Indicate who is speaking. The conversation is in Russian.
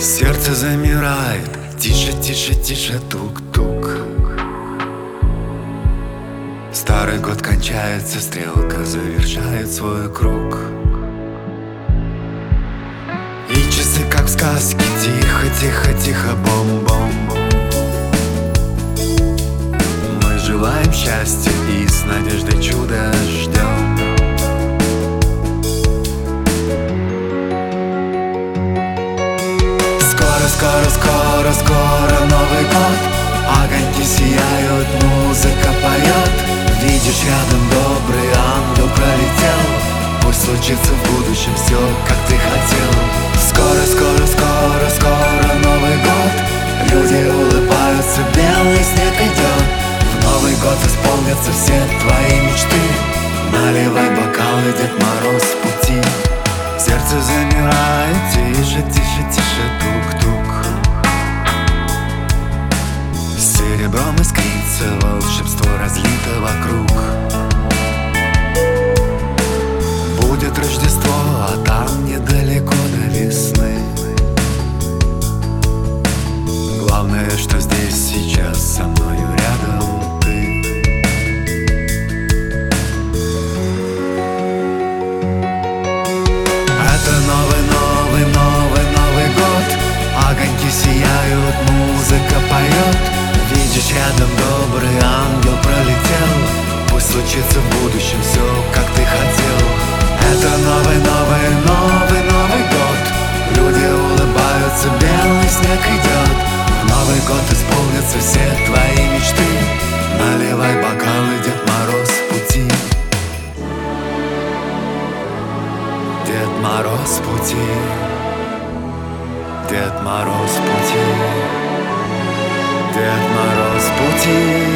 Speaker 1: Сердце замирает, тише, тише, тише, тук-тук. Старый год кончается, стрелка завершает свой круг. И часы, как в сказке, тихо, тихо, тихо, бом-бом-бом. Мы желаем счастья и с надеждой чуда ждем Скоро, скоро, скоро, Новый год. Огоньки сияют, музыка поет. Видишь, рядом добрый ангел пролетел. Пусть случится в будущем все, как ты хотел. Скоро, скоро, скоро, скоро Новый год. Люди улыбаются, белый снег идет В Новый год исполнятся все твои мечты. Наливай бокалы, Дед Мороз в пути. Сердце замирает, тише, тише, тише, тук-тук вокруг добрый ангел пролетел. Пусть случится в будущем все, как ты хотел. Это новый, новый, новый, Новый год. Люди улыбаются, белый снег идет В Новый год исполнятся все твои мечты. Наливай бокалы, Дед Мороз в пути. Дед Мороз в пути. Дед Мороз в пути Дед Мороз в пути